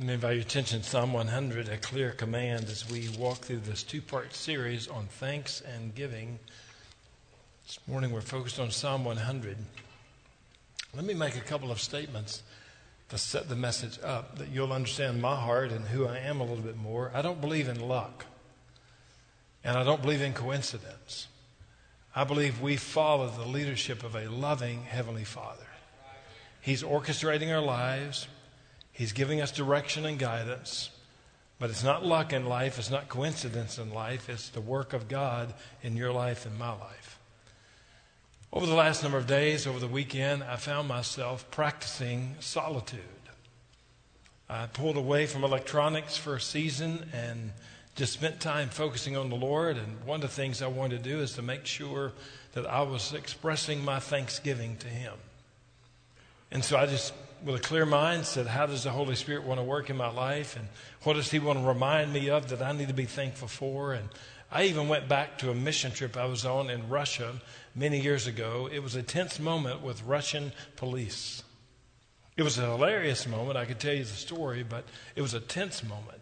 Let me invite your attention to Psalm 100, a clear command as we walk through this two part series on thanks and giving. This morning we're focused on Psalm 100. Let me make a couple of statements to set the message up that you'll understand my heart and who I am a little bit more. I don't believe in luck, and I don't believe in coincidence. I believe we follow the leadership of a loving Heavenly Father. He's orchestrating our lives. He's giving us direction and guidance. But it's not luck in life, it's not coincidence in life, it's the work of God in your life and my life. Over the last number of days, over the weekend, I found myself practicing solitude. I pulled away from electronics for a season and just spent time focusing on the Lord. And one of the things I wanted to do is to make sure that I was expressing my thanksgiving to Him. And so I just with a clear mind said, How does the Holy Spirit want to work in my life? And what does He want to remind me of that I need to be thankful for? And I even went back to a mission trip I was on in Russia many years ago. It was a tense moment with Russian police. It was a hilarious moment. I could tell you the story, but it was a tense moment.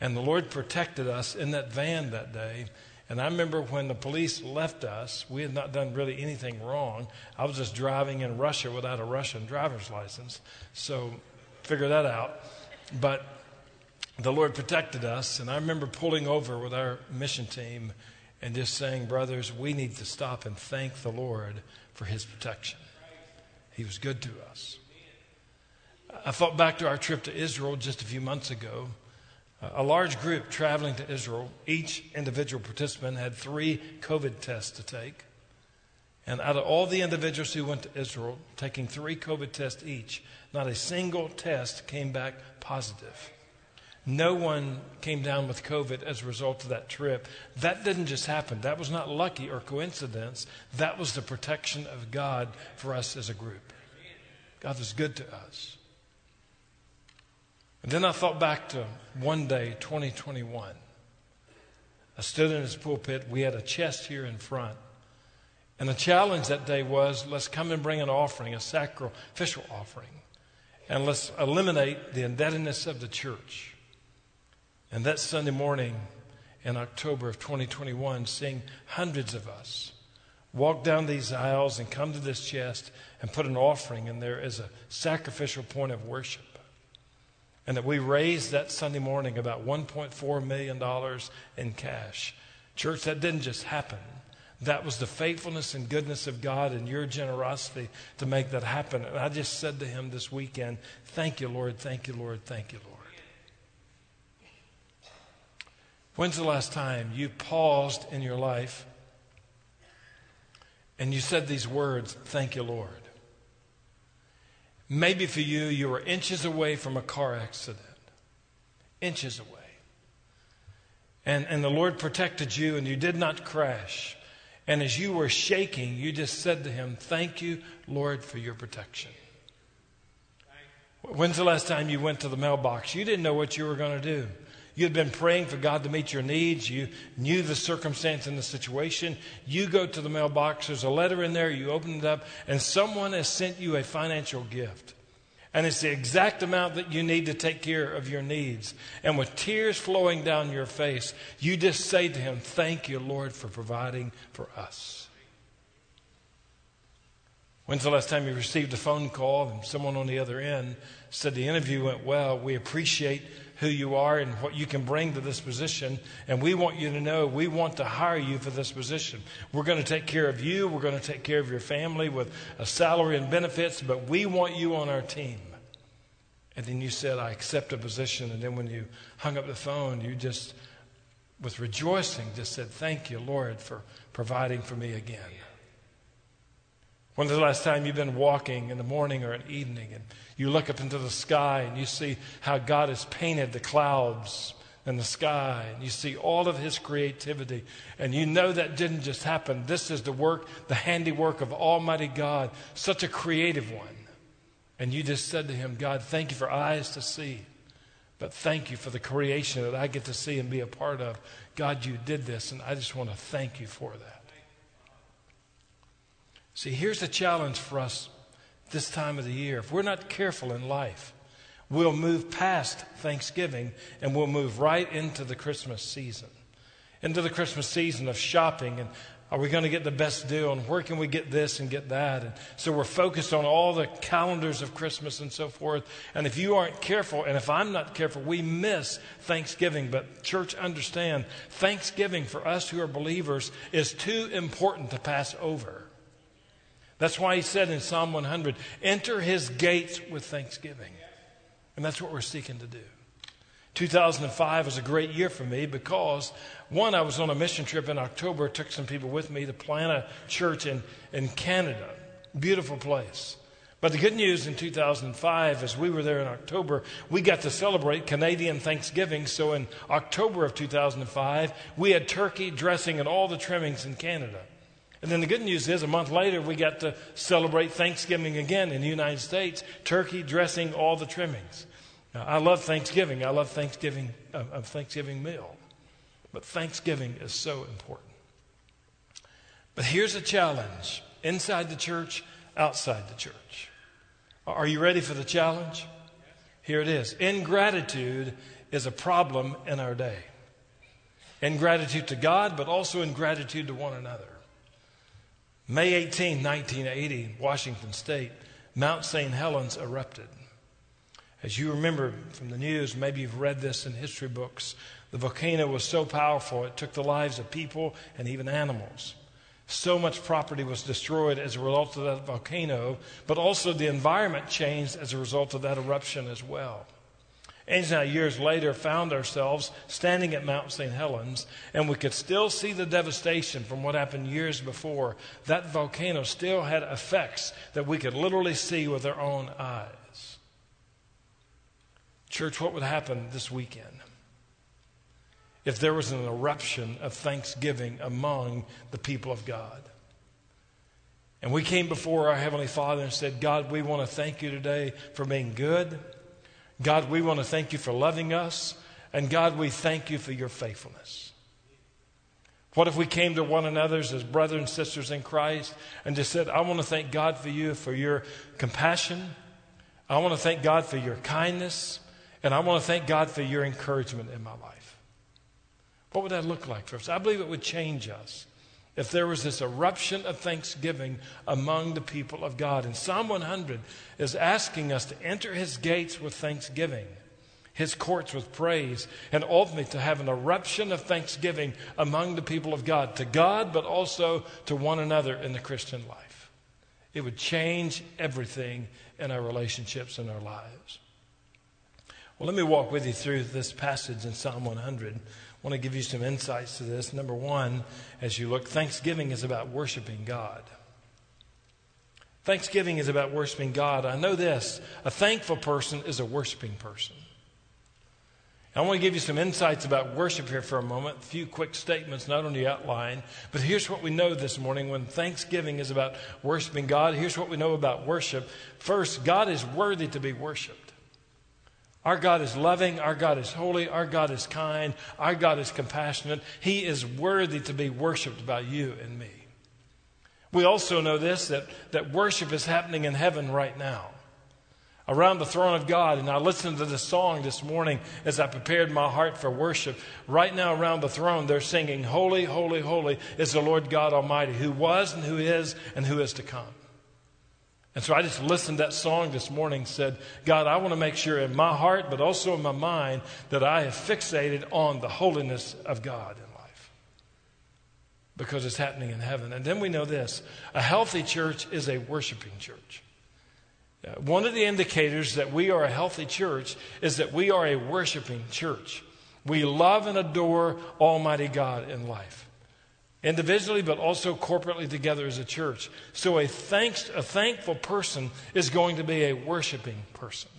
And the Lord protected us in that van that day. And I remember when the police left us, we had not done really anything wrong. I was just driving in Russia without a Russian driver's license. So figure that out. But the Lord protected us. And I remember pulling over with our mission team and just saying, Brothers, we need to stop and thank the Lord for his protection. He was good to us. I thought back to our trip to Israel just a few months ago a large group traveling to Israel, each individual participant had three COVID tests to take. And out of all the individuals who went to Israel, taking three COVID tests each, not a single test came back positive. No one came down with COVID as a result of that trip. That didn't just happen. That was not lucky or coincidence. That was the protection of God for us as a group. God was good to us. And then I thought back to one day, 2021. I stood in his pulpit. We had a chest here in front. And the challenge that day was let's come and bring an offering, a sacrificial offering, and let's eliminate the indebtedness of the church. And that Sunday morning in October of 2021, seeing hundreds of us walk down these aisles and come to this chest and put an offering in there as a sacrificial point of worship and that we raised that Sunday morning about $1.4 million in cash. Church, that didn't just happen. That was the faithfulness and goodness of God and your generosity to make that happen. And I just said to him this weekend, Thank you, Lord, thank you, Lord, thank you, Lord. When's the last time you paused in your life and you said these words, Thank you, Lord? Maybe for you, you were inches away from a car accident, inches away. And, and the Lord protected you and you did not crash. And as you were shaking, you just said to Him, Thank you, Lord, for your protection. When's the last time you went to the mailbox? You didn't know what you were going to do. You had been praying for God to meet your needs. You knew the circumstance and the situation. You go to the mailbox, there's a letter in there, you open it up, and someone has sent you a financial gift. And it's the exact amount that you need to take care of your needs. And with tears flowing down your face, you just say to him, Thank you, Lord, for providing for us. When's the last time you received a phone call and someone on the other end said the interview went well? We appreciate who you are and what you can bring to this position. And we want you to know we want to hire you for this position. We're going to take care of you. We're going to take care of your family with a salary and benefits, but we want you on our team. And then you said, I accept a position. And then when you hung up the phone, you just, with rejoicing, just said, Thank you, Lord, for providing for me again. When's the last time you've been walking in the morning or at evening and you look up into the sky and you see how God has painted the clouds and the sky and you see all of his creativity and you know that didn't just happen. This is the work, the handiwork of Almighty God, such a creative one. And you just said to him, God, thank you for eyes to see, but thank you for the creation that I get to see and be a part of. God, you did this, and I just want to thank you for that. See, here's the challenge for us this time of the year. If we're not careful in life, we'll move past Thanksgiving and we'll move right into the Christmas season. Into the Christmas season of shopping and are we going to get the best deal? And where can we get this and get that? And so we're focused on all the calendars of Christmas and so forth. And if you aren't careful, and if I'm not careful, we miss Thanksgiving. But, church, understand Thanksgiving for us who are believers is too important to pass over. That's why he said in Psalm 100 enter his gates with thanksgiving. And that's what we're seeking to do. 2005 was a great year for me because, one, I was on a mission trip in October, took some people with me to plant a church in, in Canada. Beautiful place. But the good news in 2005, as we were there in October, we got to celebrate Canadian Thanksgiving. So in October of 2005, we had turkey, dressing, and all the trimmings in Canada. And then the good news is, a month later, we got to celebrate Thanksgiving again in the United States turkey, dressing, all the trimmings. Now, I love Thanksgiving. I love Thanksgiving, uh, a Thanksgiving meal. But Thanksgiving is so important. But here's a challenge inside the church, outside the church. Are you ready for the challenge? Here it is. Ingratitude is a problem in our day. Ingratitude to God, but also ingratitude to one another. May 18, 1980, Washington State, Mount St. Helens erupted. As you remember from the news, maybe you've read this in history books, the volcano was so powerful it took the lives of people and even animals. So much property was destroyed as a result of that volcano, but also the environment changed as a result of that eruption as well. And now, years later, found ourselves standing at Mount St. Helens, and we could still see the devastation from what happened years before. That volcano still had effects that we could literally see with our own eyes. Church, what would happen this weekend if there was an eruption of thanksgiving among the people of God? And we came before our Heavenly Father and said, God, we want to thank you today for being good. God, we want to thank you for loving us. And God, we thank you for your faithfulness. What if we came to one another as brothers and sisters in Christ and just said, I want to thank God for you, for your compassion. I want to thank God for your kindness. And I want to thank God for your encouragement in my life. What would that look like for us? I believe it would change us if there was this eruption of thanksgiving among the people of God. And Psalm 100 is asking us to enter his gates with thanksgiving, his courts with praise, and ultimately to have an eruption of thanksgiving among the people of God, to God, but also to one another in the Christian life. It would change everything in our relationships and our lives. Well, let me walk with you through this passage in Psalm 100. I want to give you some insights to this. Number one, as you look, Thanksgiving is about worshiping God. Thanksgiving is about worshiping God. I know this a thankful person is a worshiping person. I want to give you some insights about worship here for a moment. A few quick statements, not on the outline. But here's what we know this morning when Thanksgiving is about worshiping God. Here's what we know about worship. First, God is worthy to be worshiped. Our God is loving. Our God is holy. Our God is kind. Our God is compassionate. He is worthy to be worshiped by you and me. We also know this that, that worship is happening in heaven right now. Around the throne of God. And I listened to this song this morning as I prepared my heart for worship. Right now, around the throne, they're singing, Holy, holy, holy is the Lord God Almighty, who was and who is and who is to come. And so I just listened to that song this morning, said, God, I want to make sure in my heart, but also in my mind, that I have fixated on the holiness of God in life. Because it's happening in heaven. And then we know this a healthy church is a worshiping church. One of the indicators that we are a healthy church is that we are a worshiping church. We love and adore Almighty God in life individually, but also corporately together as a church. So a, thanks, a thankful person is going to be a worshiping person.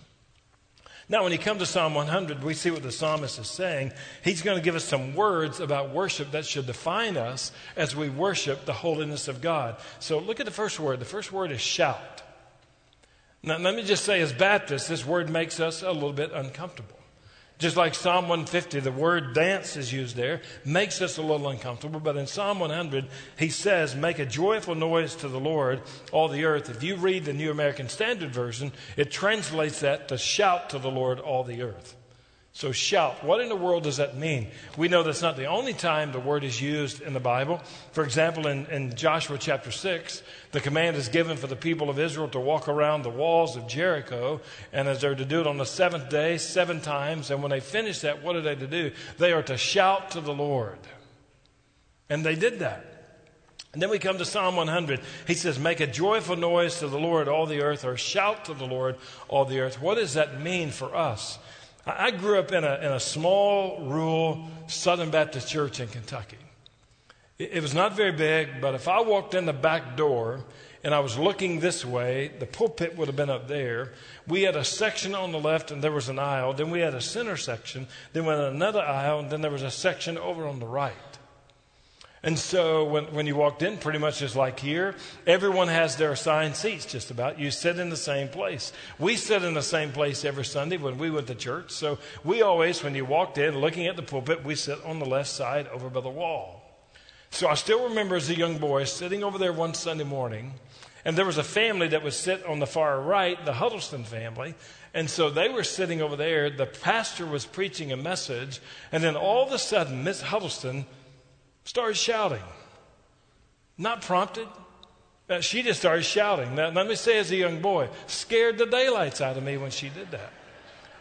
Now, when you come to Psalm 100, we see what the psalmist is saying. He's going to give us some words about worship that should define us as we worship the holiness of God. So look at the first word. The first word is shout. Now, let me just say, as Baptists, this word makes us a little bit uncomfortable. Just like Psalm 150, the word dance is used there, makes us a little uncomfortable. But in Psalm 100, he says, Make a joyful noise to the Lord, all the earth. If you read the New American Standard Version, it translates that to shout to the Lord, all the earth. So shout. What in the world does that mean? We know that's not the only time the word is used in the Bible. For example, in, in Joshua chapter 6, the command is given for the people of Israel to walk around the walls of Jericho, and as they're to do it on the seventh day, seven times. And when they finish that, what are they to do? They are to shout to the Lord. And they did that. And then we come to Psalm 100. He says, Make a joyful noise to the Lord, all the earth, or shout to the Lord, all the earth. What does that mean for us? I grew up in a, in a small, rural Southern Baptist church in Kentucky. It, it was not very big, but if I walked in the back door and I was looking this way, the pulpit would have been up there. We had a section on the left and there was an aisle. Then we had a center section. Then we had another aisle and then there was a section over on the right. And so when, when you walked in, pretty much just like here, everyone has their assigned seats just about. You sit in the same place. We sit in the same place every Sunday when we went to church. So we always, when you walked in, looking at the pulpit, we sit on the left side over by the wall. So I still remember as a young boy sitting over there one Sunday morning, and there was a family that would sit on the far right, the Huddleston family. And so they were sitting over there. The pastor was preaching a message, and then all of a sudden, Miss Huddleston started shouting. Not prompted. Uh, she just started shouting. Now, let me say, as a young boy, scared the daylights out of me when she did that.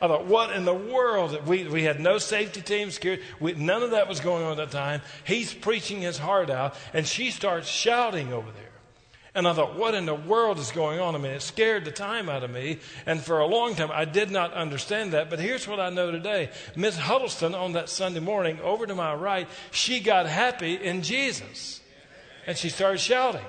I thought, what in the world? We, we had no safety team, scared. We, none of that was going on at the time. He's preaching his heart out, and she starts shouting over there. And I thought, what in the world is going on? I mean, it scared the time out of me. And for a long time, I did not understand that. But here's what I know today Miss Huddleston on that Sunday morning, over to my right, she got happy in Jesus. And she started shouting.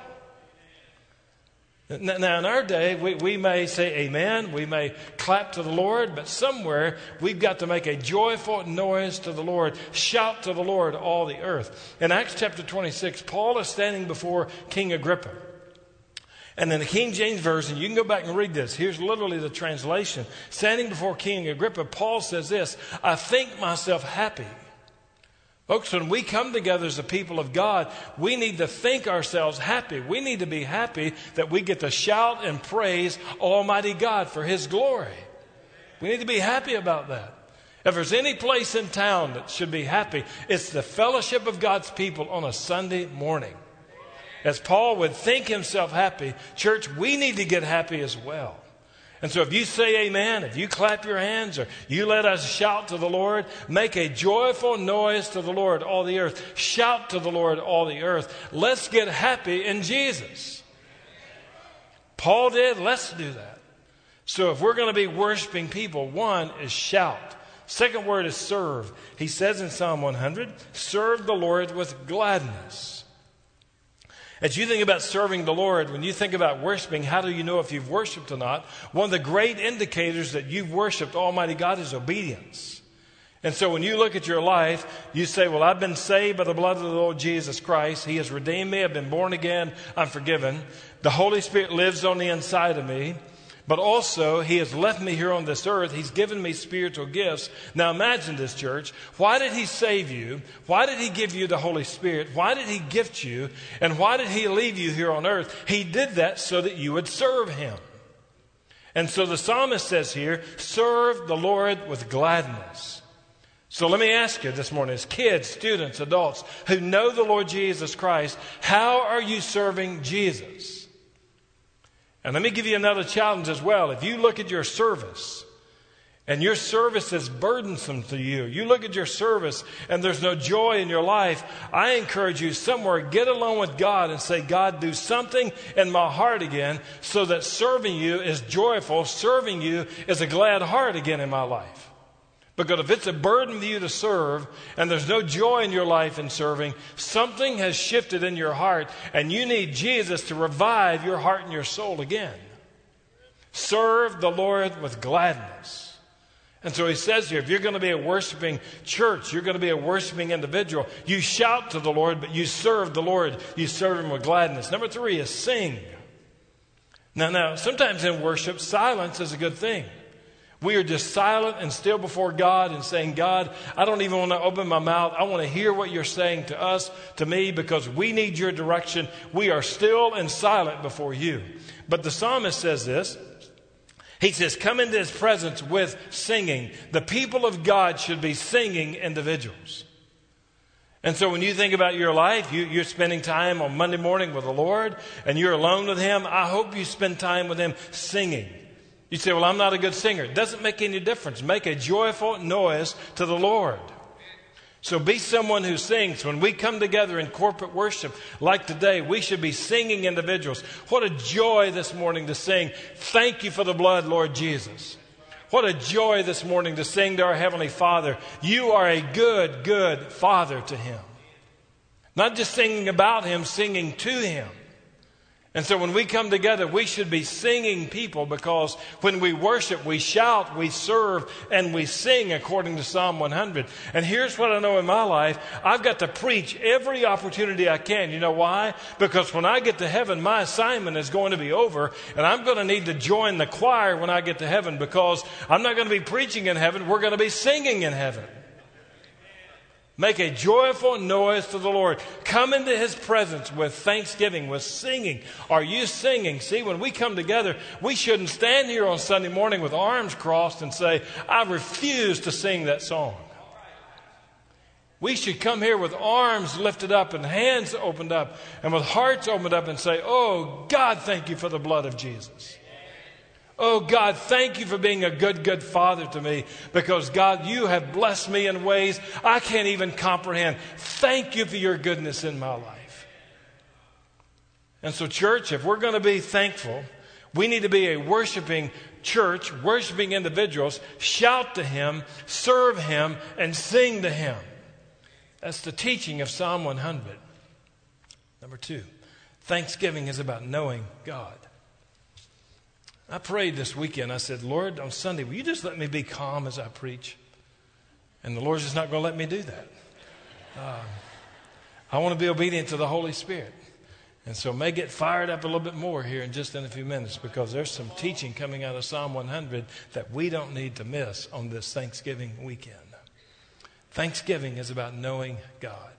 Now, in our day, we, we may say amen, we may clap to the Lord, but somewhere we've got to make a joyful noise to the Lord, shout to the Lord, all the earth. In Acts chapter 26, Paul is standing before King Agrippa. And in the King James Version, you can go back and read this. Here's literally the translation. Standing before King Agrippa, Paul says this I think myself happy. Folks, when we come together as the people of God, we need to think ourselves happy. We need to be happy that we get to shout and praise Almighty God for His glory. We need to be happy about that. If there's any place in town that should be happy, it's the fellowship of God's people on a Sunday morning as Paul would think himself happy, church, we need to get happy as well. And so if you say amen, if you clap your hands, or you let us shout to the Lord, make a joyful noise to the Lord, all the earth. Shout to the Lord, all the earth. Let's get happy in Jesus. Paul did, let's do that. So if we're going to be worshiping people, one is shout. Second word is serve. He says in Psalm 100, serve the Lord with gladness. As you think about serving the Lord, when you think about worshiping, how do you know if you've worshiped or not? One of the great indicators that you've worshiped Almighty God is obedience. And so when you look at your life, you say, Well, I've been saved by the blood of the Lord Jesus Christ. He has redeemed me. I've been born again. I'm forgiven. The Holy Spirit lives on the inside of me. But also, He has left me here on this earth. He's given me spiritual gifts. Now imagine this, church. Why did He save you? Why did He give you the Holy Spirit? Why did He gift you? And why did He leave you here on earth? He did that so that you would serve Him. And so the psalmist says here, serve the Lord with gladness. So let me ask you this morning, as kids, students, adults who know the Lord Jesus Christ, how are you serving Jesus? And let me give you another challenge as well. If you look at your service and your service is burdensome to you, you look at your service and there's no joy in your life, I encourage you somewhere, get alone with God and say, God, do something in my heart again so that serving you is joyful, serving you is a glad heart again in my life. Because if it's a burden for you to serve and there's no joy in your life in serving, something has shifted in your heart and you need Jesus to revive your heart and your soul again. Serve the Lord with gladness. And so he says here if you're going to be a worshiping church, you're going to be a worshiping individual, you shout to the Lord, but you serve the Lord. You serve him with gladness. Number three is sing. Now, now, sometimes in worship, silence is a good thing. We are just silent and still before God and saying, God, I don't even want to open my mouth. I want to hear what you're saying to us, to me, because we need your direction. We are still and silent before you. But the psalmist says this. He says, Come into his presence with singing. The people of God should be singing individuals. And so when you think about your life, you, are spending time on Monday morning with the Lord and you're alone with Him. I hope you spend time with Him singing. You say, Well, I'm not a good singer. It doesn't make any difference. Make a joyful noise to the Lord. So be someone who sings. When we come together in corporate worship like today, we should be singing individuals. What a joy this morning to sing, Thank you for the blood, Lord Jesus. What a joy this morning to sing to our Heavenly Father. You are a good, good Father to Him. Not just singing about Him, singing to Him. And so when we come together, we should be singing people because when we worship, we shout, we serve, and we sing according to Psalm 100. And here's what I know in my life I've got to preach every opportunity I can. You know why? Because when I get to heaven, my assignment is going to be over, and I'm going to need to join the choir when I get to heaven because I'm not going to be preaching in heaven, we're going to be singing in heaven. Make a joyful noise to the Lord. Come into his presence with thanksgiving, with singing. Are you singing? See, when we come together, we shouldn't stand here on Sunday morning with arms crossed and say, I refuse to sing that song. We should come here with arms lifted up and hands opened up and with hearts opened up and say, Oh, God, thank you for the blood of Jesus. Oh God, thank you for being a good, good father to me because God, you have blessed me in ways I can't even comprehend. Thank you for your goodness in my life. And so, church, if we're going to be thankful, we need to be a worshiping church, worshiping individuals, shout to Him, serve Him, and sing to Him. That's the teaching of Psalm 100. Number two, thanksgiving is about knowing God. I prayed this weekend. I said, Lord, on Sunday, will you just let me be calm as I preach? And the Lord's just not going to let me do that. Uh, I want to be obedient to the Holy Spirit. And so may get fired up a little bit more here in just in a few minutes because there's some teaching coming out of Psalm 100 that we don't need to miss on this Thanksgiving weekend. Thanksgiving is about knowing God.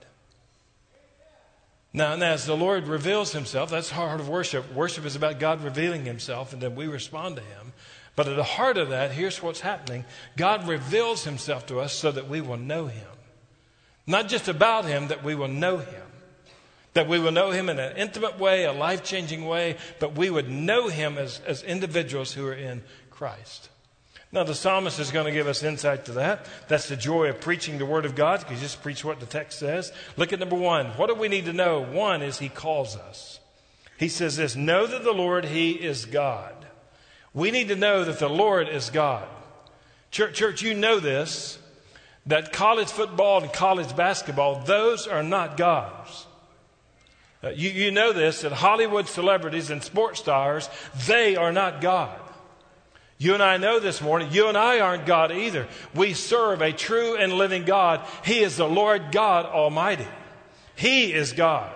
Now, and as the Lord reveals himself, that's the heart of worship. Worship is about God revealing himself, and then we respond to him. But at the heart of that, here's what's happening God reveals himself to us so that we will know him. Not just about him, that we will know him. That we will know him in an intimate way, a life changing way, but we would know him as, as individuals who are in Christ. Now, the psalmist is going to give us insight to that. That's the joy of preaching the Word of God, because you just preach what the text says. Look at number one. What do we need to know? One is He calls us. He says this Know that the Lord, He is God. We need to know that the Lord is God. Church, church you know this, that college football and college basketball, those are not gods. Uh, you, you know this, that Hollywood celebrities and sports stars, they are not God. You and I know this morning, you and I aren't God either. We serve a true and living God. He is the Lord God Almighty. He is God.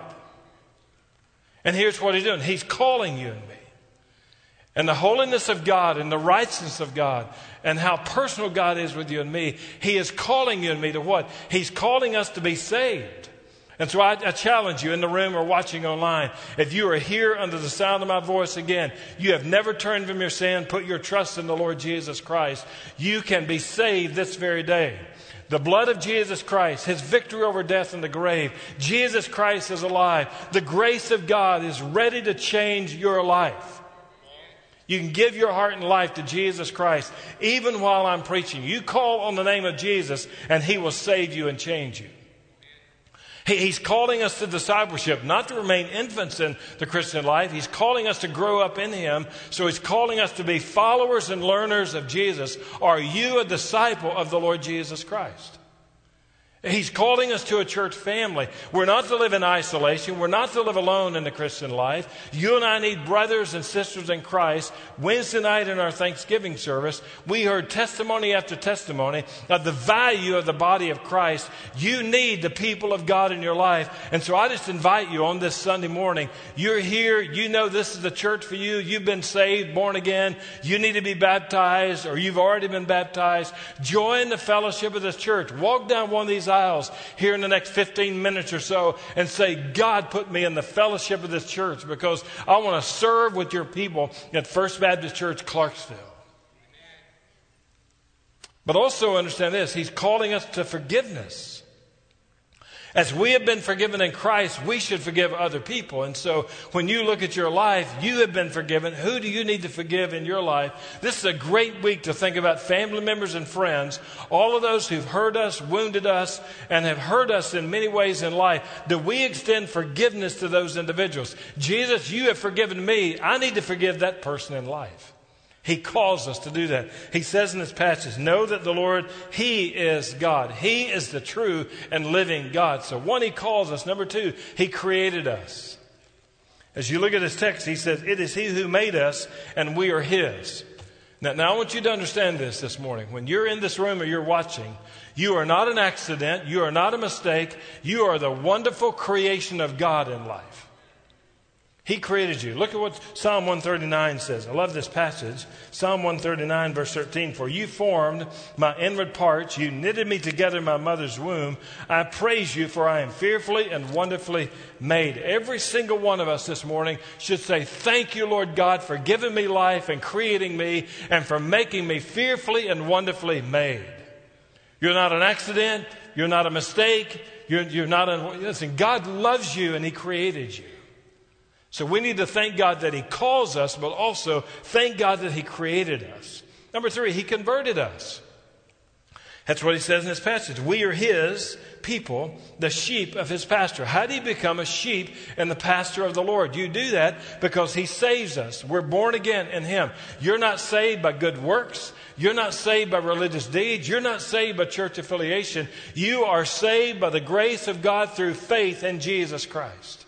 And here's what He's doing He's calling you and me. And the holiness of God and the righteousness of God and how personal God is with you and me, He is calling you and me to what? He's calling us to be saved. And so I, I, challenge you in the room or watching online, if you are here under the sound of my voice again, you have never turned from your sin, put your trust in the Lord Jesus Christ, you can be saved this very day. The blood of Jesus Christ, his victory over death and the grave, Jesus Christ is alive. The grace of God is ready to change your life. You can give your heart and life to Jesus Christ even while I'm preaching. You call on the name of Jesus and he will save you and change you. He's calling us to discipleship, not to remain infants in the Christian life. He's calling us to grow up in Him. So He's calling us to be followers and learners of Jesus. Are you a disciple of the Lord Jesus Christ? He's calling us to a church family. We're not to live in isolation. We're not to live alone in the Christian life. You and I need brothers and sisters in Christ. Wednesday night in our Thanksgiving service, we heard testimony after testimony of the value of the body of Christ. You need the people of God in your life. And so I just invite you on this Sunday morning. You're here. You know this is the church for you. You've been saved, born again. You need to be baptized or you've already been baptized. Join the fellowship of this church. Walk down one of these aisles here in the next 15 minutes or so and say, God put me in the fellowship of this church because I want to serve with your people at First Baptist Church, Clarksville. But also understand this He's calling us to forgiveness. As we have been forgiven in Christ, we should forgive other people. And so when you look at your life, you have been forgiven. Who do you need to forgive in your life? This is a great week to think about family members and friends, all of those who've hurt us, wounded us, and have hurt us in many ways in life. Do we extend forgiveness to those individuals? Jesus, you have forgiven me. I need to forgive that person in life. He calls us to do that. He says in this passage, Know that the Lord, He is God. He is the true and living God. So, one, He calls us. Number two, He created us. As you look at this text, He says, It is He who made us, and we are His. Now, now, I want you to understand this this morning. When you're in this room or you're watching, you are not an accident. You are not a mistake. You are the wonderful creation of God in life. He created you. Look at what Psalm 139 says. I love this passage. Psalm 139, verse 13. For you formed my inward parts. You knitted me together in my mother's womb. I praise you, for I am fearfully and wonderfully made. Every single one of us this morning should say, Thank you, Lord God, for giving me life and creating me and for making me fearfully and wonderfully made. You're not an accident. You're not a mistake. You're, you're not a. Listen, God loves you and He created you. So we need to thank God that He calls us, but also thank God that He created us. Number three, He converted us. That's what He says in this passage. We are His people, the sheep of His pasture. How do you become a sheep in the pasture of the Lord? You do that because He saves us. We're born again in Him. You're not saved by good works. You're not saved by religious deeds. You're not saved by church affiliation. You are saved by the grace of God through faith in Jesus Christ.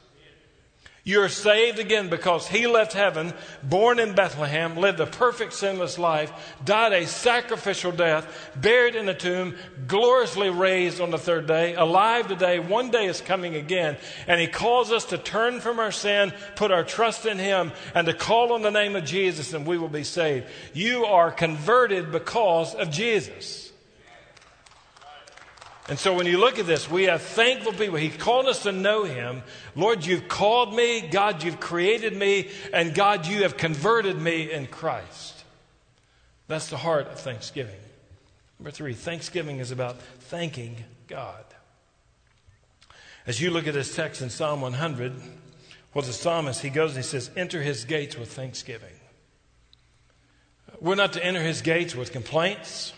You're saved again because he left heaven, born in Bethlehem, lived a perfect sinless life, died a sacrificial death, buried in a tomb, gloriously raised on the third day, alive today. One day is coming again. And he calls us to turn from our sin, put our trust in him, and to call on the name of Jesus, and we will be saved. You are converted because of Jesus. And so when you look at this, we have thankful people. He called us to know Him. Lord, you've called me. God, you've created me. And God, you have converted me in Christ. That's the heart of thanksgiving. Number three, thanksgiving is about thanking God. As you look at this text in Psalm 100, well, the psalmist, he goes and he says, Enter his gates with thanksgiving. We're not to enter his gates with complaints.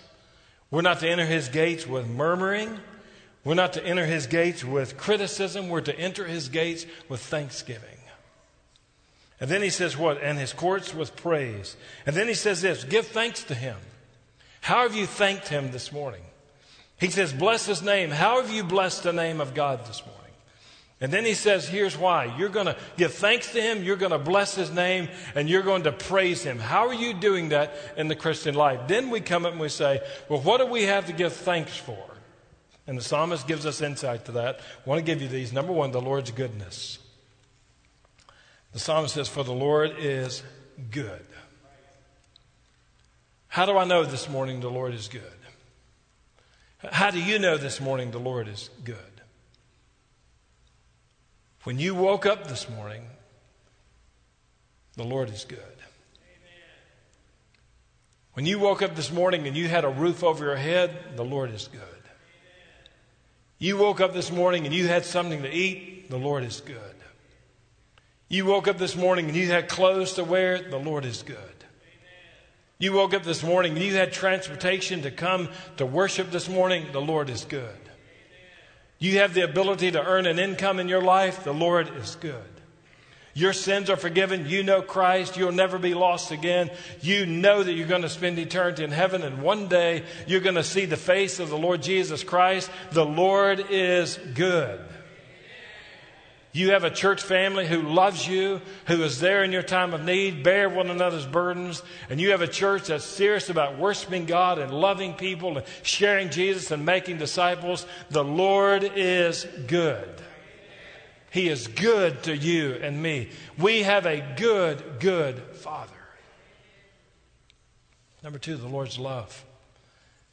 We're not to enter his gates with murmuring. We're not to enter his gates with criticism. We're to enter his gates with thanksgiving. And then he says what? And his courts with praise. And then he says this give thanks to him. How have you thanked him this morning? He says, bless his name. How have you blessed the name of God this morning? And then he says, here's why. You're going to give thanks to him, you're going to bless his name, and you're going to praise him. How are you doing that in the Christian life? Then we come up and we say, well, what do we have to give thanks for? And the psalmist gives us insight to that. I want to give you these. Number one, the Lord's goodness. The psalmist says, For the Lord is good. How do I know this morning the Lord is good? How do you know this morning the Lord is good? When you woke up this morning, the Lord is good. When you woke up this morning and you had a roof over your head, the Lord is good. You woke up this morning and you had something to eat, the Lord is good. You woke up this morning and you had clothes to wear, the Lord is good. You woke up this morning and you had transportation to come to worship this morning, the Lord is good. You have the ability to earn an income in your life, the Lord is good. Your sins are forgiven. You know Christ. You'll never be lost again. You know that you're going to spend eternity in heaven, and one day you're going to see the face of the Lord Jesus Christ. The Lord is good. You have a church family who loves you, who is there in your time of need, bear one another's burdens, and you have a church that's serious about worshiping God and loving people and sharing Jesus and making disciples. The Lord is good. He is good to you and me. We have a good, good Father. Number two, the Lord's love.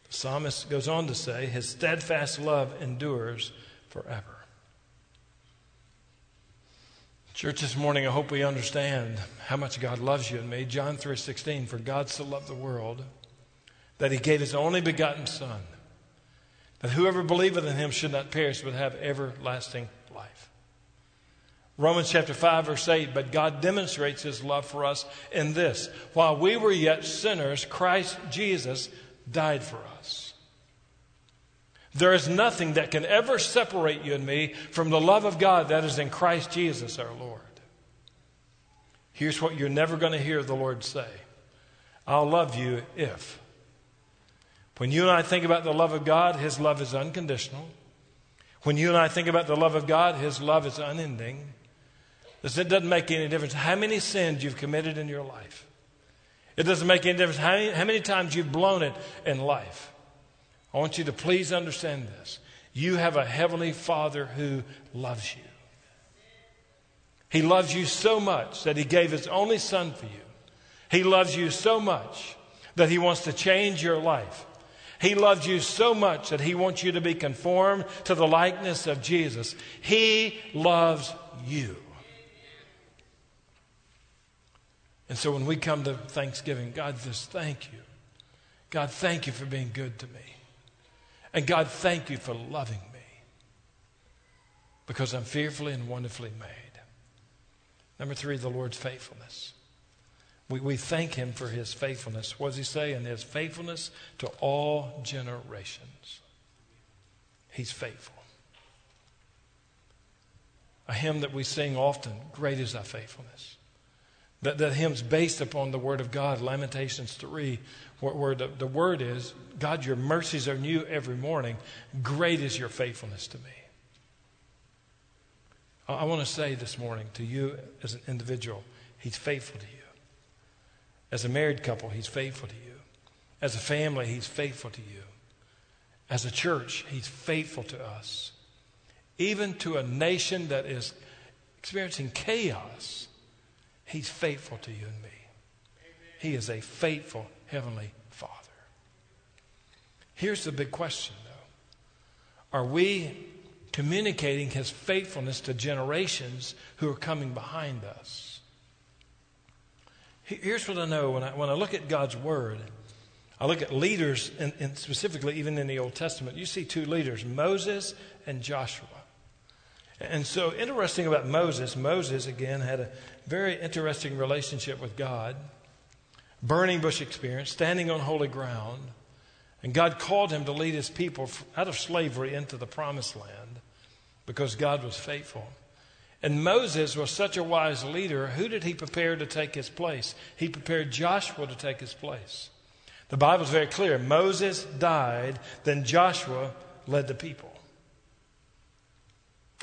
The psalmist goes on to say, His steadfast love endures forever. Church, this morning, I hope we understand how much God loves you and me. John 3.16, for God so loved the world that he gave his only begotten Son, that whoever believeth in him should not perish but have everlasting life. Romans chapter 5, verse 8, but God demonstrates his love for us in this. While we were yet sinners, Christ Jesus died for us. There is nothing that can ever separate you and me from the love of God that is in Christ Jesus our Lord. Here's what you're never going to hear the Lord say I'll love you if. When you and I think about the love of God, His love is unconditional. When you and I think about the love of God, His love is unending. It doesn't make any difference how many sins you've committed in your life. It doesn't make any difference how many, how many times you've blown it in life. I want you to please understand this. You have a heavenly Father who loves you. He loves you so much that He gave His only Son for you. He loves you so much that He wants to change your life. He loves you so much that He wants you to be conformed to the likeness of Jesus. He loves you. And so when we come to Thanksgiving, God, just thank you. God, thank you for being good to me. And God, thank you for loving me because I'm fearfully and wonderfully made. Number three, the Lord's faithfulness. We, we thank him for his faithfulness. What does he say? And his faithfulness to all generations. He's faithful. A hymn that we sing often, Great is thy faithfulness. That, that hymn's based upon the Word of God, Lamentations 3, where, where the, the Word is, God, your mercies are new every morning. Great is your faithfulness to me. I, I want to say this morning to you as an individual, He's faithful to you. As a married couple, He's faithful to you. As a family, He's faithful to you. As a church, He's faithful to us. Even to a nation that is experiencing chaos, He's faithful to you and me. He is a faithful Heavenly Father. Here's the big question, though Are we communicating His faithfulness to generations who are coming behind us? Here's what I know when I, when I look at God's Word. I look at leaders, and, and specifically even in the Old Testament, you see two leaders, Moses and Joshua. And so, interesting about Moses, Moses, again, had a very interesting relationship with God, burning bush experience, standing on holy ground. And God called him to lead his people out of slavery into the promised land because God was faithful. And Moses was such a wise leader. Who did he prepare to take his place? He prepared Joshua to take his place. The Bible is very clear. Moses died, then Joshua led the people.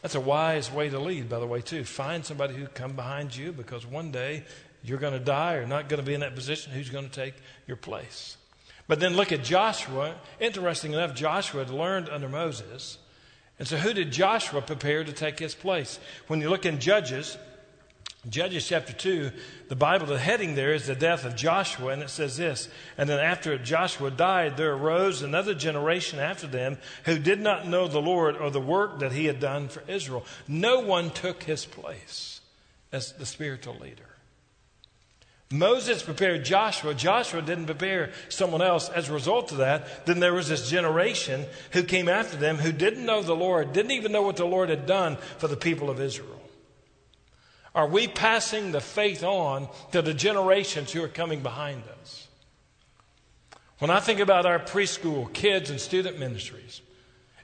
That's a wise way to lead, by the way, too. Find somebody who come behind you because one day you're going to die or not going to be in that position. Who's going to take your place? But then look at Joshua. Interesting enough, Joshua had learned under Moses. And so, who did Joshua prepare to take his place? When you look in Judges, Judges chapter 2, the Bible, the heading there is the death of Joshua, and it says this And then after Joshua died, there arose another generation after them who did not know the Lord or the work that he had done for Israel. No one took his place as the spiritual leader. Moses prepared Joshua. Joshua didn't prepare someone else. As a result of that, then there was this generation who came after them who didn't know the Lord, didn't even know what the Lord had done for the people of Israel. Are we passing the faith on to the generations who are coming behind us? When I think about our preschool kids and student ministries,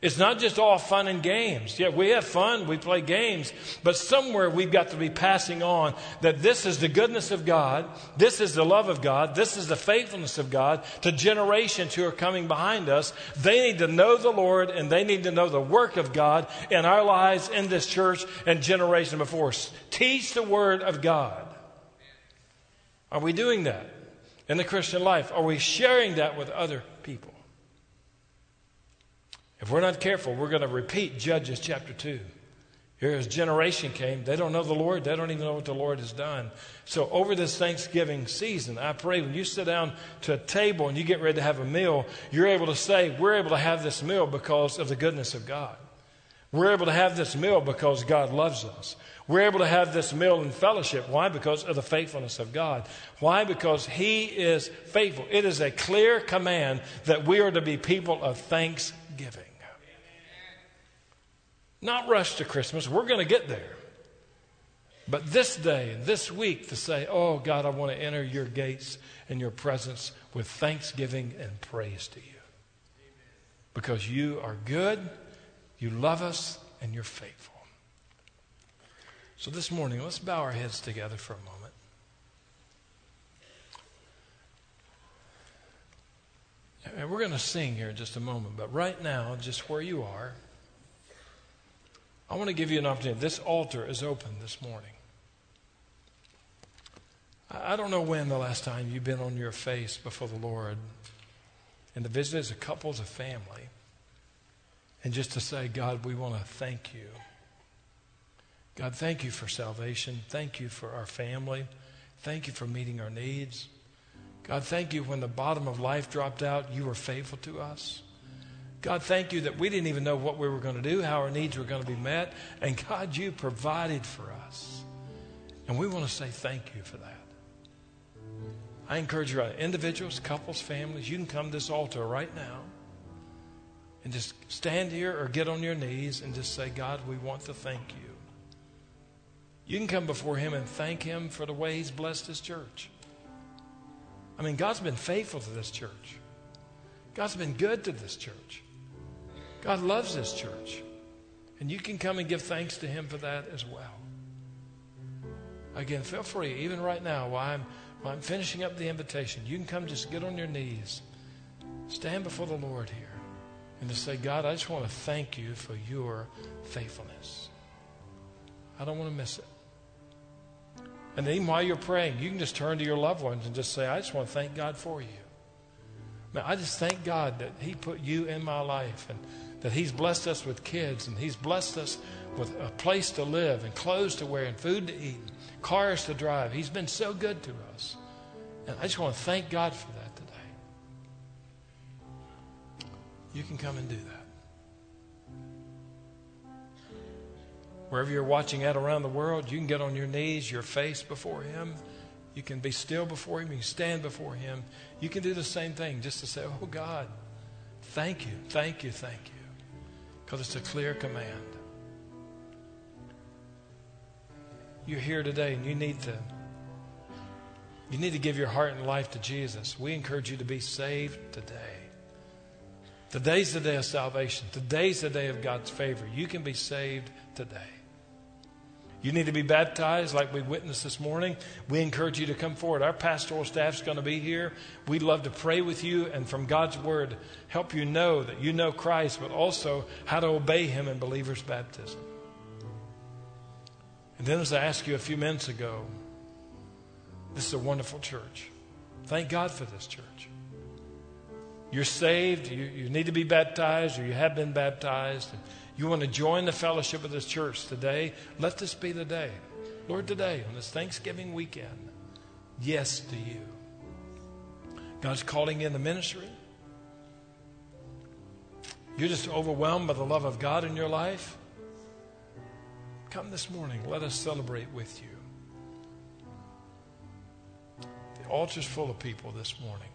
It's not just all fun and games. Yeah, we have fun, we play games, but somewhere we've got to be passing on that this is the goodness of God, this is the love of God, this is the faithfulness of God to generations who are coming behind us. They need to know the Lord and they need to know the work of God in our lives, in this church, and generation before us. Teach the Word of God. Are we doing that in the Christian life? Are we sharing that with other people? If we're not careful, we're going to repeat Judges chapter 2. Here, as generation came, they don't know the Lord. They don't even know what the Lord has done. So, over this Thanksgiving season, I pray when you sit down to a table and you get ready to have a meal, you're able to say, We're able to have this meal because of the goodness of God. We're able to have this meal because God loves us. We're able to have this meal in fellowship. Why? Because of the faithfulness of God. Why? Because He is faithful. It is a clear command that we are to be people of thanksgiving. Not rush to Christmas. We're going to get there. But this day and this week to say, Oh God, I want to enter your gates and your presence with thanksgiving and praise to you. Because you are good, you love us, and you're faithful. So this morning, let's bow our heads together for a moment. And we're going to sing here in just a moment, but right now, just where you are, I want to give you an opportunity. This altar is open this morning. I don't know when the last time you've been on your face before the Lord and to visit as a couple, as a family, and just to say, God, we want to thank you. God, thank you for salvation. Thank you for our family. Thank you for meeting our needs. God, thank you when the bottom of life dropped out, you were faithful to us. God, thank you that we didn't even know what we were going to do, how our needs were going to be met. And God, you provided for us. And we want to say thank you for that. I encourage you, uh, individuals, couples, families, you can come to this altar right now and just stand here or get on your knees and just say, God, we want to thank you. You can come before Him and thank Him for the way He's blessed His church. I mean, God's been faithful to this church, God's been good to this church. God loves this church. And you can come and give thanks to Him for that as well. Again, feel free, even right now, while I'm, while I'm finishing up the invitation, you can come just get on your knees, stand before the Lord here, and just say, God, I just want to thank you for your faithfulness. I don't want to miss it. And then even while you're praying, you can just turn to your loved ones and just say, I just want to thank God for you. Man, I just thank God that He put you in my life and that He's blessed us with kids and He's blessed us with a place to live and clothes to wear and food to eat, and cars to drive. He's been so good to us. And I just want to thank God for that today. You can come and do that. Wherever you're watching at around the world, you can get on your knees, your face before Him. You can be still before Him. You can stand before Him. You can do the same thing just to say, Oh God, thank you, thank you, thank you because it's a clear command. You're here today and you need to you need to give your heart and life to Jesus. We encourage you to be saved today. Today's the day of salvation. Today's the day of God's favor. You can be saved today. You need to be baptized like we witnessed this morning. We encourage you to come forward. Our pastoral staff is going to be here. We'd love to pray with you and from God's word help you know that you know Christ, but also how to obey him in believer's baptism. And then, as I asked you a few minutes ago, this is a wonderful church. Thank God for this church. You're saved, you, you need to be baptized, or you have been baptized. You want to join the fellowship of this church today, let this be the day. Lord, today, on this Thanksgiving weekend, yes to you. God's calling in the ministry. You're just overwhelmed by the love of God in your life. Come this morning. Let us celebrate with you. The altar's full of people this morning,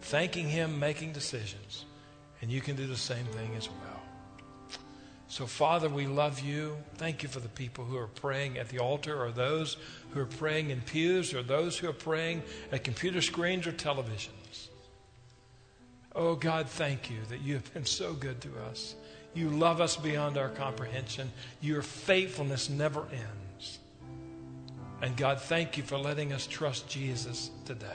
thanking Him, making decisions. And you can do the same thing as well. So, Father, we love you. Thank you for the people who are praying at the altar, or those who are praying in pews, or those who are praying at computer screens or televisions. Oh, God, thank you that you have been so good to us. You love us beyond our comprehension. Your faithfulness never ends. And God, thank you for letting us trust Jesus today.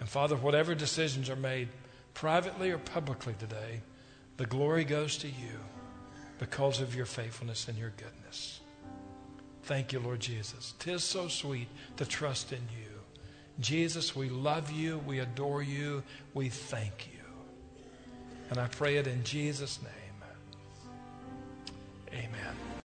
And Father, whatever decisions are made privately or publicly today, the glory goes to you because of your faithfulness and your goodness. Thank you, Lord Jesus. Tis so sweet to trust in you. Jesus, we love you. We adore you. We thank you. And I pray it in Jesus' name. Amen.